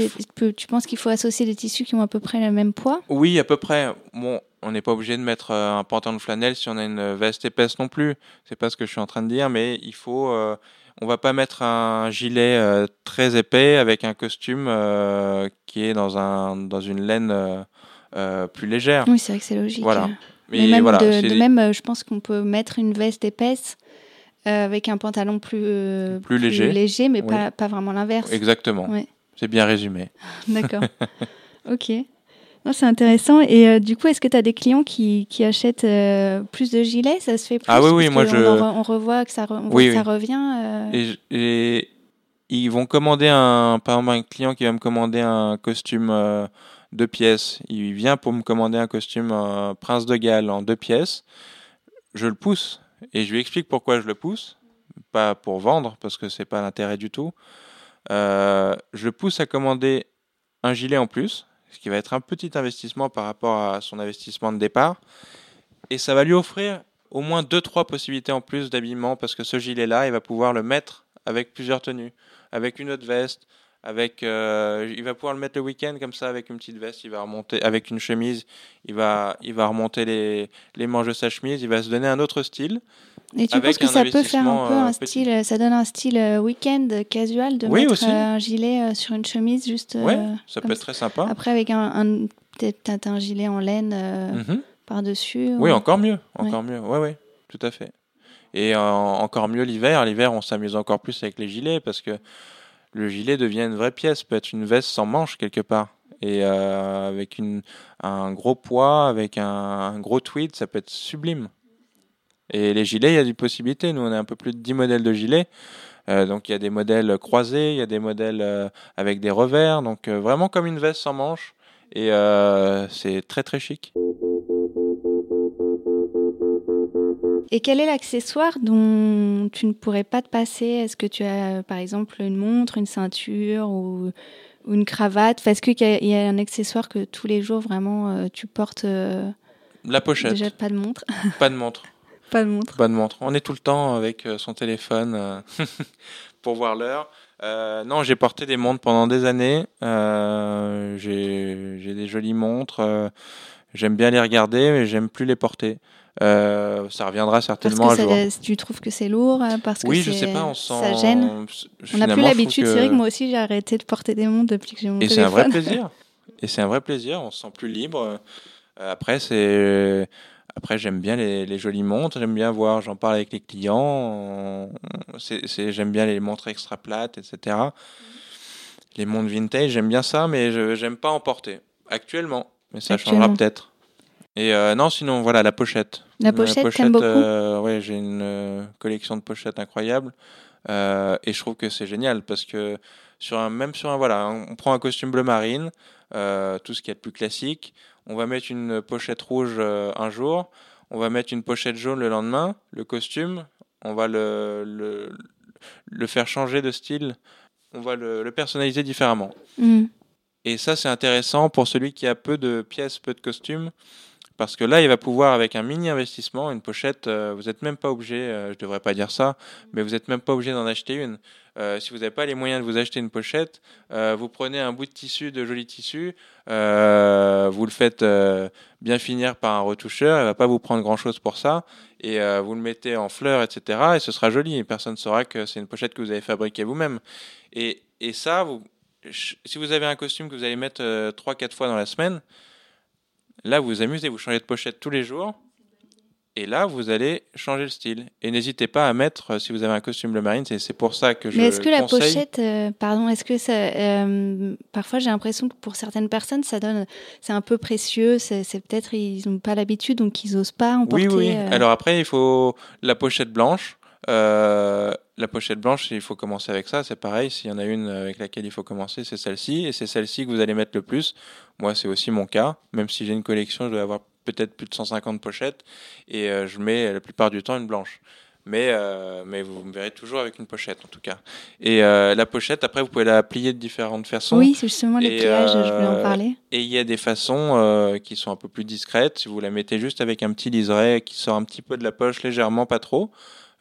Tu penses qu'il faut associer des tissus qui ont à peu près le même poids? Oui, à peu près. Bon, on n'est pas obligé de mettre un pantalon de flanelle si on a une veste épaisse non plus. C'est pas ce que je suis en train de dire, mais il faut on va pas mettre un gilet euh, très épais avec un costume euh, qui est dans un dans une laine euh, plus légère. Oui, c'est vrai que c'est logique. Voilà. Mais, même, de, même je pense qu'on peut mettre une veste épaisse avec un pantalon plus, plus, léger. léger, mais pas, pas vraiment l'inverse. Exactement. C'est bien résumé. D'accord. ok. C'est intéressant. Et euh, du coup, est-ce que tu as des clients qui, qui achètent euh, plus de gilets? Ça se fait plus Ah oui, oui, moi je. On, revoit que ça, ça revient. Euh. Et, ils vont commander un. Par exemple, un client qui va me commander un costume deux pièces. Il vient pour me commander un costume Prince de Galles en deux pièces. Je le pousse et je lui explique pourquoi je le pousse. Pas pour vendre, parce que c'est pas l'intérêt du tout. je le pousse à commander un gilet en plus ce qui va être un petit investissement par rapport à son investissement de départ. Et ça va lui offrir au moins 2-3 possibilités en plus d'habillement parce que ce gilet-là, il va pouvoir le mettre avec plusieurs tenues, avec une autre veste, avec, euh, il va pouvoir le mettre le week-end comme ça avec une petite veste, il va remonter avec une chemise, il va, il va remonter les, les manches de sa chemise, il va se donner un autre style. Et tu penses que ça peut faire un peu un euh, style, ça donne un style euh, week-end casual de mettre un gilet sur une chemise juste. Oui, ça peut être très sympa. Après avec un, peut-être un gilet en laine mhm. par dessus. Oui, encore mieux, encore mieux. Oui, oui, tout à fait. Et encore mieux l'hiver. L'hiver, on s'amuse encore plus avec les gilets parce que le gilet devient une vraie pièce, peut être une veste sans manche quelque part. Et euh, avec une, un gros poids, avec un, gros tweed, ça peut être sublime. Et les gilets, il y a des possibilités. Nous, on a un peu plus de 10 modèles de gilets. Euh, donc il y a des modèles croisés, il y a des modèles euh, avec des revers. Donc vraiment comme une veste sans manche. Et c'est très très chic. Et quel est l'accessoire dont tu ne pourrais pas te passer? Est-ce que tu as, par exemple, une montre, une ceinture ou, une cravate? Est-ce qu'il y, a un accessoire que tous les jours, vraiment, euh, tu portes euh, La pochette. Déjà, pas de montre Pas de montre. Pas de montre. Pas de montre. On est tout le temps avec euh, son téléphone pour voir l'heure. non, j'ai porté des montres pendant des années. j'ai des jolies montres. j'aime bien les regarder, mais j'aime plus les porter. Euh, ça reviendra certainement parce que un jour. Tu trouves que c'est lourd euh, parce que oui, je sais pas, on sent. Ça gêne. On n'a plus l'habitude. C'est vrai que moi aussi j'ai arrêté de porter des montres depuis que j'ai mon Et c'est un vrai plaisir. Et c'est un vrai plaisir. On se sent plus libre. Euh, après, c'est après j'aime bien les, les, jolies montres. J'aime bien voir. J'en parle avec les clients. C'est, j'aime bien les montres extra plates, etc. Les montres vintage, j'aime bien ça, mais je j'aime pas en porter actuellement. Mais ça changera peut-être. Et euh, non, sinon, voilà, la pochette. La pochette, t'aimes beaucoup euh, Ouais, j'ai une euh, collection de pochettes incroyable. Euh, et je trouve que c'est génial parce que sur un, même sur un, voilà, on prend un costume bleu marine, tout ce qui est plus classique. On va mettre une pochette rouge un jour. On va mettre une pochette jaune le lendemain. Le costume, on va le, le, le faire changer de style. On va le, le personnaliser différemment. Mm. Et ça, c'est intéressant pour celui qui a peu de pièces, peu de costumes. Parce que là, il va pouvoir, avec un mini investissement, une pochette, euh, vous n'êtes même pas obligé, euh, je ne devrais pas dire ça, mais vous n'êtes même pas obligé d'en acheter une. Euh, si vous n'avez pas les moyens de vous acheter une pochette, vous prenez un bout de tissu, de joli tissu, vous le faites bien finir par un retoucheur, il ne va pas vous prendre grand-chose pour ça, et vous le mettez en fleurs, etc., et ce sera joli, et personne ne saura que c'est une pochette que vous avez fabriquée vous-même. Et, et ça, si vous avez un costume que vous allez mettre 3-4 fois dans la semaine, Là, vous vous amusez, vous changez de pochette tous les jours. Et là, vous allez changer le style. Et n'hésitez pas à mettre, euh, si vous avez un costume bleu marine, c'est pour ça que je. Mais est-ce que la pochette, euh, pardon, est-ce que ça, euh, parfois j'ai l'impression que pour certaines personnes, ça donne, c'est un peu précieux. C'est peut-être ils n'ont pas l'habitude, donc ils n'osent pas en porter. Oui, oui. Alors après, il faut la pochette blanche. La pochette blanche, il faut commencer avec ça. C'est pareil. S'il y en a une avec laquelle il faut commencer, c'est celle-ci. Et c'est celle-ci que vous allez mettre le plus. Moi, c'est aussi mon cas. Même si j'ai une collection, je dois avoir peut-être plus de 150 pochettes. Et euh, je mets la plupart du temps une blanche. Mais, euh, mais vous me verrez toujours avec une pochette en tout cas. Et euh, la pochette, après, vous pouvez la plier de différentes façons. Oui, c'est justement les pliages, je voulais en parler. Et il y a des façons qui sont un peu plus discrètes. Si vous la mettez juste avec un petit liseré qui sort un petit peu de la poche légèrement, pas trop,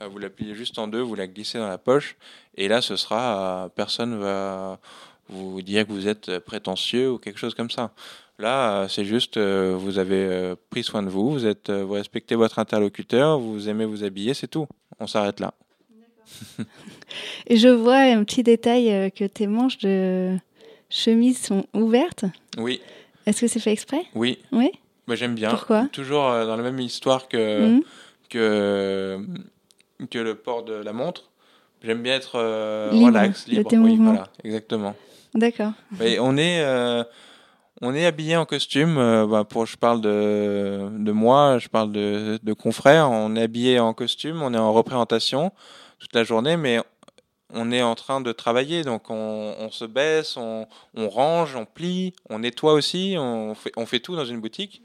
vous la pliez juste en deux, vous la glissez dans la poche. Et là, ce sera, personne va vous dire que vous êtes prétentieux ou quelque chose comme ça. Là, c'est juste, euh, vous avez euh, pris soin de vous, vous, êtes, euh, vous respectez votre interlocuteur, vous aimez vous habiller, c'est tout. On s'arrête là. Et je vois un petit détail que tes manches de chemise sont ouvertes. Oui. Est-ce que c'est fait exprès? Oui. Oui? Bah, J'aime bien. Pourquoi? Toujours euh, dans la même histoire que, Mhm. que, que le port de la montre. J'aime bien être euh, Libre relax, de libre. oui, voilà, exactement. D'accord. On est, euh, on est habillé en costume. euh, bah, pour, je parle de, de moi, je parle de, de confrères. On est habillé en costume, on est en représentation toute la journée, mais on est en train de travailler. Donc on, on se baisse, on, on range, on plie, on nettoie aussi, on fait, on fait tout dans une boutique.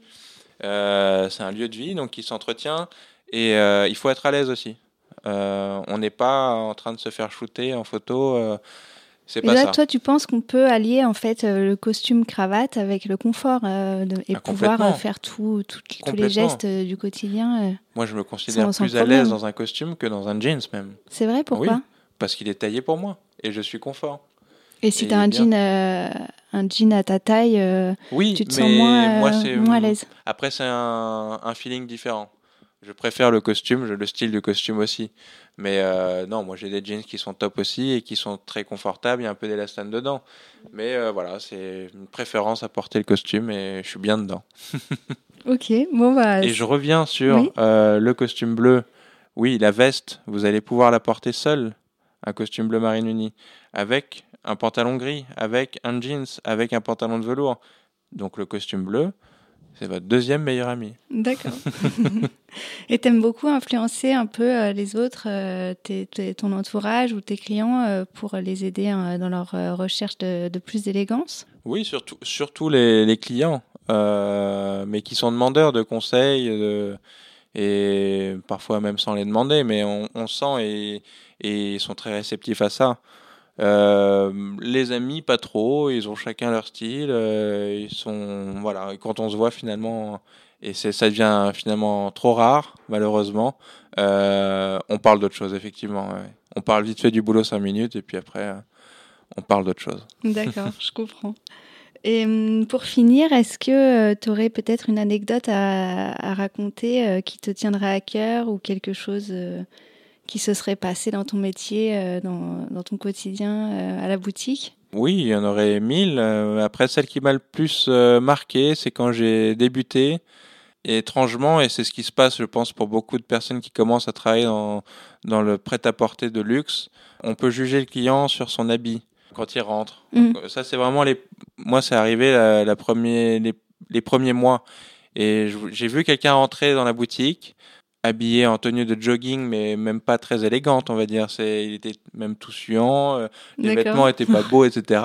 Euh, c'est un lieu de vie, donc qui s'entretient. Et euh, il faut être à l'aise aussi. Euh, on n'est pas en train de se faire shooter en photo. euh, c'est Et pas là, ça. toi, tu penses qu'on peut allier en fait euh, le costume cravate avec le confort euh, de- et Ah, pouvoir euh, faire tout, tout- tous les gestes euh, du quotidien. euh. Moi, je me considère plus à l'aise dans un costume que dans un jeans même. C'est vrai, pourquoi Oui. Parce qu'il est taillé pour moi et je suis confort. Et si tu as un bien. jean, euh, un jean à ta taille, euh, Oui, tu te mais sens moins, euh, moi, c'est moins à l'aise. Après, c'est un, un feeling différent. Je préfère le costume, le style du costume aussi. Mais euh, non, moi j'ai des jeans qui sont top aussi et qui sont très confortables. Il y a un peu d'élastane dedans. Mais euh, voilà, c'est une préférence à porter le costume et je suis bien dedans. Ok, bon bah. Et je reviens sur Oui. euh, le costume bleu. Oui, la veste, vous allez pouvoir la porter seule, un costume bleu marine uni, avec un pantalon gris, avec un jeans, avec un pantalon de velours. Donc le costume bleu, c'est votre deuxième meilleur ami. D'accord. Et t'aimes beaucoup influencer un peu euh, les autres, euh, ton entourage ou tes clients euh, pour les aider euh, dans leur recherche de, de plus d'élégance? Oui, surtout, surtout les, les clients, euh, mais qui sont demandeurs de conseils, de- et parfois même sans les demander, mais on, on sent et, et ils sont très réceptifs à ça. Euh, les amis, pas trop, ils ont chacun leur style, euh, ils sont, voilà, quand on se voit finalement, et ça devient finalement trop rare, malheureusement, euh, on parle d'autre chose, effectivement. On parle vite fait du boulot cinq minutes, et puis après, on parle d'autre chose. D'accord, je comprends. Et hum, pour finir, est-ce que tu aurais peut-être une anecdote à, à raconter qui te tiendrait à cœur ou quelque chose qui se serait passé dans ton métier, euh, dans, dans ton quotidien euh, à la boutique Oui, il y en aurait mille. Euh, après, celle qui m'a le plus marqué, c'est quand j'ai débuté. Et étrangement, et c'est ce qui se passe, je pense, pour beaucoup de personnes qui commencent à travailler dans, dans le prêt-à-porter de luxe, on peut juger le client sur son habit quand il rentre. Mm. Donc, ça, c'est vraiment les. Moi, c'est arrivé la, la premier, les, les premiers mois. Et j'ai vu quelqu'un rentrer dans la boutique, habillé en tenue de jogging, mais même pas très élégante, on va dire. C'est, il était même tout suant. euh, les vêtements étaient pas beaux, etc.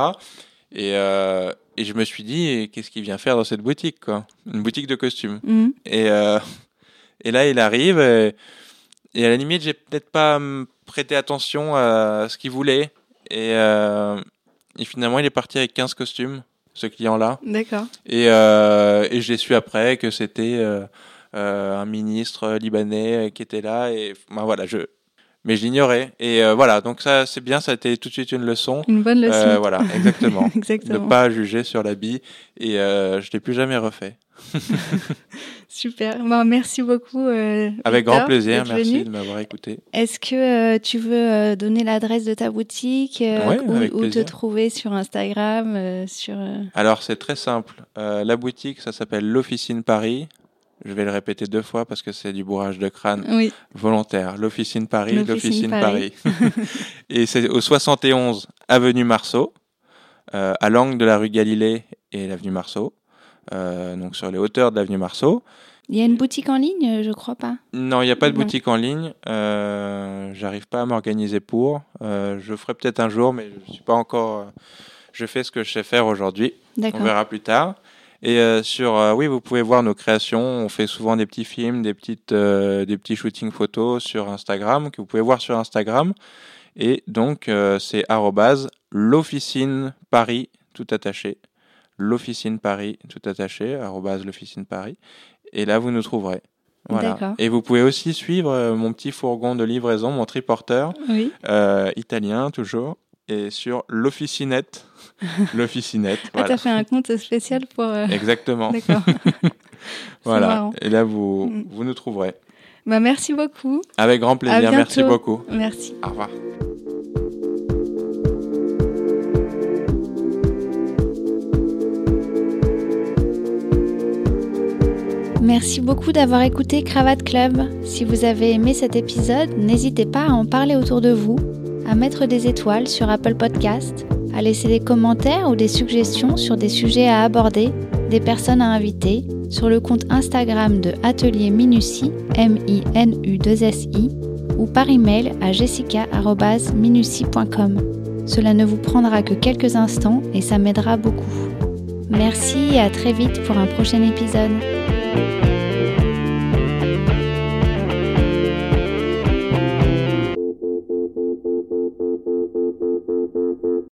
Et, euh, et je me suis dit, qu'est-ce qu'il vient faire dans cette boutique, quoi? Une boutique de costumes. Hum, Et, euh, et là, il arrive, et, et à la limite, j'ai peut-être pas hum, prêté attention à ce qu'il voulait. Et, euh, et finalement, il est parti avec 15 costumes, ce client-là. D'accord. Et, et j'ai su après que c'était un ministre libanais euh, qui était là. Et ben voilà, je, mais je l'ignorais. Et euh, voilà, donc ça, c'est bien, ça a été tout de suite une leçon. Une bonne leçon. Euh, voilà, exactement. Exactement. pas juger sur l'habit. Et euh, je l'ai plus jamais refait. Super. Bon, merci beaucoup. euh, Avec Victor, grand plaisir, merci venu. de m'avoir écouté. Est-ce que euh, tu veux euh, donner l'adresse de ta boutique euh, Ouais, ou, ou te trouver sur Instagram euh, sur euh, Alors, c'est très simple. Euh, la boutique, ça s'appelle l'Officine Paris. Je vais le répéter deux fois parce que c'est du bourrage de crâne Oui, volontaire. L'Officine Paris, L'Officine Paris. Paris. et c'est au 71 avenue Marceau, euh, à l'angle de la rue Galilée et l'avenue Marceau. Euh, donc sur les hauteurs de l'avenue Marceau. il y a une boutique en ligne, je crois pas. Non, il n'y a pas de Non. boutique en ligne. Euh, J'arrive pas à m'organiser pour. Je ferai peut-être un jour, mais je suis pas encore. je fais ce que je sais faire aujourd'hui. On verra plus tard. Et euh, sur, euh, oui, vous pouvez voir nos créations. On fait souvent des petits films, des petites, euh, des petits shootings photos sur Instagram que vous pouvez voir sur Instagram. Et donc c'est arrobase l'officine Paris tout attaché. L'officine Paris tout attaché. l'officine Paris. Et là vous nous trouverez. Voilà. Et vous pouvez aussi suivre mon petit fourgon de livraison, mon triporteur Oui. italien toujours, et sur l'officinette. l'officinette, Ah, voilà. t'as fait un compte spécial pour. euh, Exactement. D'accord. Voilà. marrant. Et là, vous, Mm. vous nous trouverez. Bah, merci beaucoup. Avec grand plaisir. Merci beaucoup. Merci. Au revoir. Merci beaucoup d'avoir écouté Cravate Club. Si vous avez aimé cet épisode, n'hésitez pas à en parler autour de vous, à mettre des étoiles sur Apple Podcast, à laisser des commentaires ou des suggestions sur des sujets à aborder, des personnes à inviter, sur le compte Instagram de Atelier Minutie, M-I-N-U-2-S-I, ou par email à jessica.minutie.com. Cela ne vous prendra que quelques instants et ça m'aidera beaucoup. Merci et à très vite pour un prochain épisode.